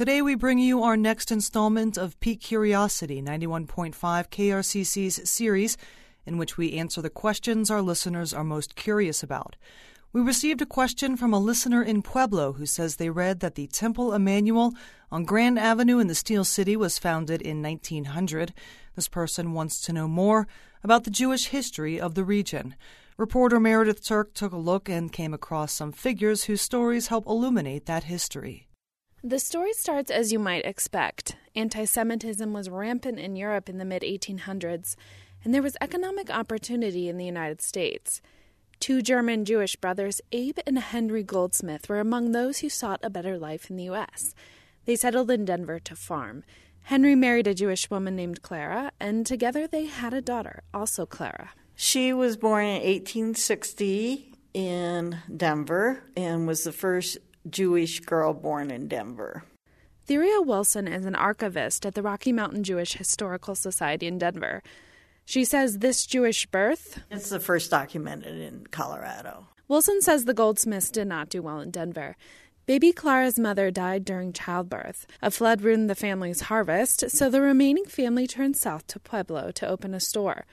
Today we bring you our next installment of Peak Curiosity, 91.5 KRCC's series, in which we answer the questions our listeners are most curious about. We received a question from a listener in Pueblo who says they read that the Temple Emmanuel on Grand Avenue in the Steel City was founded in 1900. This person wants to know more about the Jewish history of the region. Reporter Meredith Turk took a look and came across some figures whose stories help illuminate that history. The story starts as you might expect. Anti Semitism was rampant in Europe in the mid 1800s, and there was economic opportunity in the United States. Two German Jewish brothers, Abe and Henry Goldsmith, were among those who sought a better life in the U.S. They settled in Denver to farm. Henry married a Jewish woman named Clara, and together they had a daughter, also Clara. She was born in 1860 in Denver and was the first Jewish girl born in Denver. Theria Wilson is an archivist at the Rocky Mountain Jewish Historical Society in Denver. She says this Jewish birth. It's the first documented in Colorado. Wilson says the Goldsmiths did not do well in Denver. Baby Clara's mother died during childbirth. A flood ruined the family's harvest, so the remaining family turned south to Pueblo to open a store.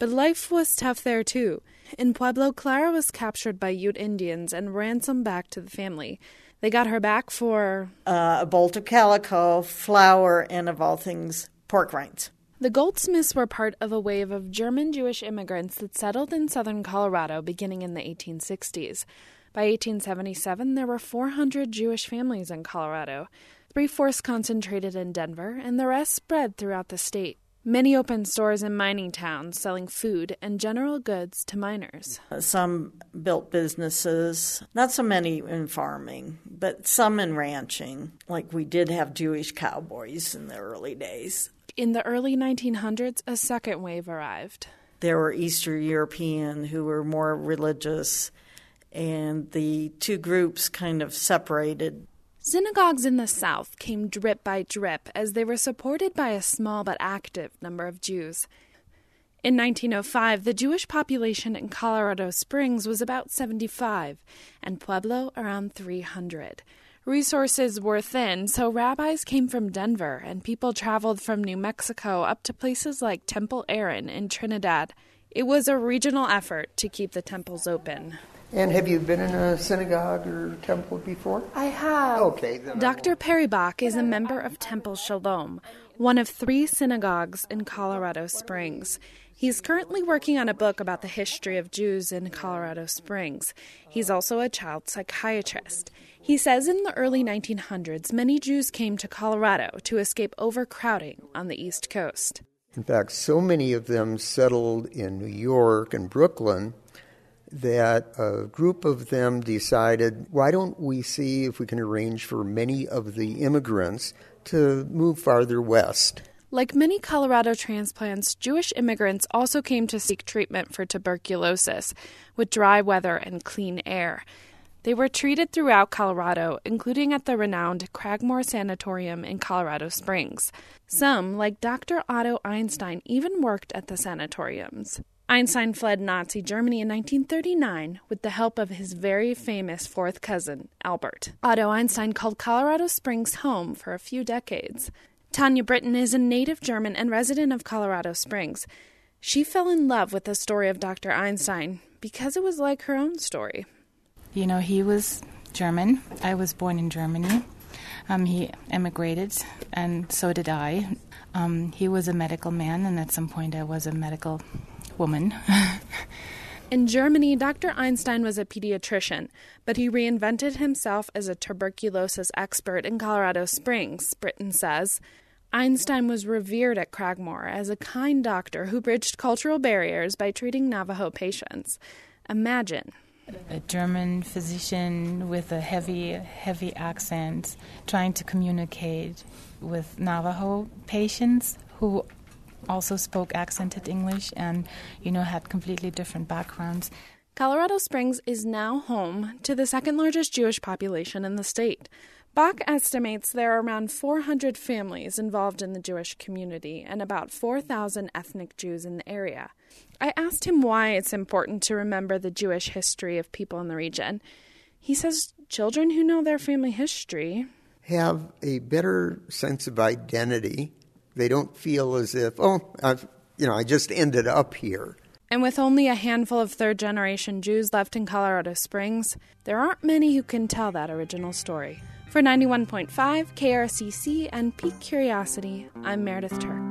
But life was tough there too. In Pueblo, Clara was captured by Ute Indians and ransomed back to the family. They got her back for uh, a bolt of calico, flour, and of all things, pork rinds. The Goldsmiths were part of a wave of German Jewish immigrants that settled in southern Colorado beginning in the 1860s. By 1877, there were 400 Jewish families in Colorado. Three fourths concentrated in Denver, and the rest spread throughout the state. Many opened stores in mining towns selling food and general goods to miners. Some built businesses, not so many in farming, but some in ranching. Like we did have Jewish cowboys in the early days. In the early 1900s, a second wave arrived. There were Eastern European who were more religious, and the two groups kind of separated Synagogues in the South came drip by drip as they were supported by a small but active number of Jews. In 1905, the Jewish population in Colorado Springs was about 75, and Pueblo around 300. Resources were thin, so rabbis came from Denver, and people traveled from New Mexico up to places like Temple Aaron in Trinidad. It was a regional effort to keep the temples open. And have you been in a synagogue or temple before? I have. Okay. Dr. Perry is a member of Temple Shalom, one of three synagogues in Colorado Springs. He's currently working on a book about the history of Jews in Colorado Springs. He's also a child psychiatrist. He says in the early 1900s, many Jews came to Colorado to escape overcrowding on the East Coast. In fact, so many of them settled in New York and Brooklyn that a group of them decided, why don't we see if we can arrange for many of the immigrants to move farther west? Like many Colorado transplants, Jewish immigrants also came to seek treatment for tuberculosis with dry weather and clean air. They were treated throughout Colorado, including at the renowned Cragmor Sanatorium in Colorado Springs. Some, like Dr. Otto Einstein, even worked at the sanatoriums. Einstein fled Nazi Germany in 1939 with the help of his very famous fourth cousin, Albert. Otto Einstein called Colorado Springs home for a few decades. Tanya Britton is a native German and resident of Colorado Springs. She fell in love with the story of Dr. Einstein because it was like her own story. You know, he was German. I was born in Germany. Um, he emigrated, and so did I. Um, he was a medical man, and at some point I was a medical woman. In Germany, Dr. Einstein was a pediatrician, but he reinvented himself as a tuberculosis expert in Colorado Springs, Britton says. Einstein was revered at Cragmor as a kind doctor who bridged cultural barriers by treating Navajo patients. Imagine. A German physician with a heavy, heavy accent trying to communicate with Navajo patients who also spoke accented English and, you know, had completely different backgrounds. Colorado Springs is now home to the second largest Jewish population in the state. Bach estimates there are around 400 families involved in the Jewish community and about 4,000 ethnic Jews in the area. I asked him why it's important to remember the Jewish history of people in the region. He says children who know their family history have a better sense of identity. They don't feel as if, oh, I've, you know, I just ended up here. And with only a handful of third generation Jews left in Colorado Springs, there aren't many who can tell that original story. For 91.5 KRCC and Peak Curiosity, I'm Meredith Turk.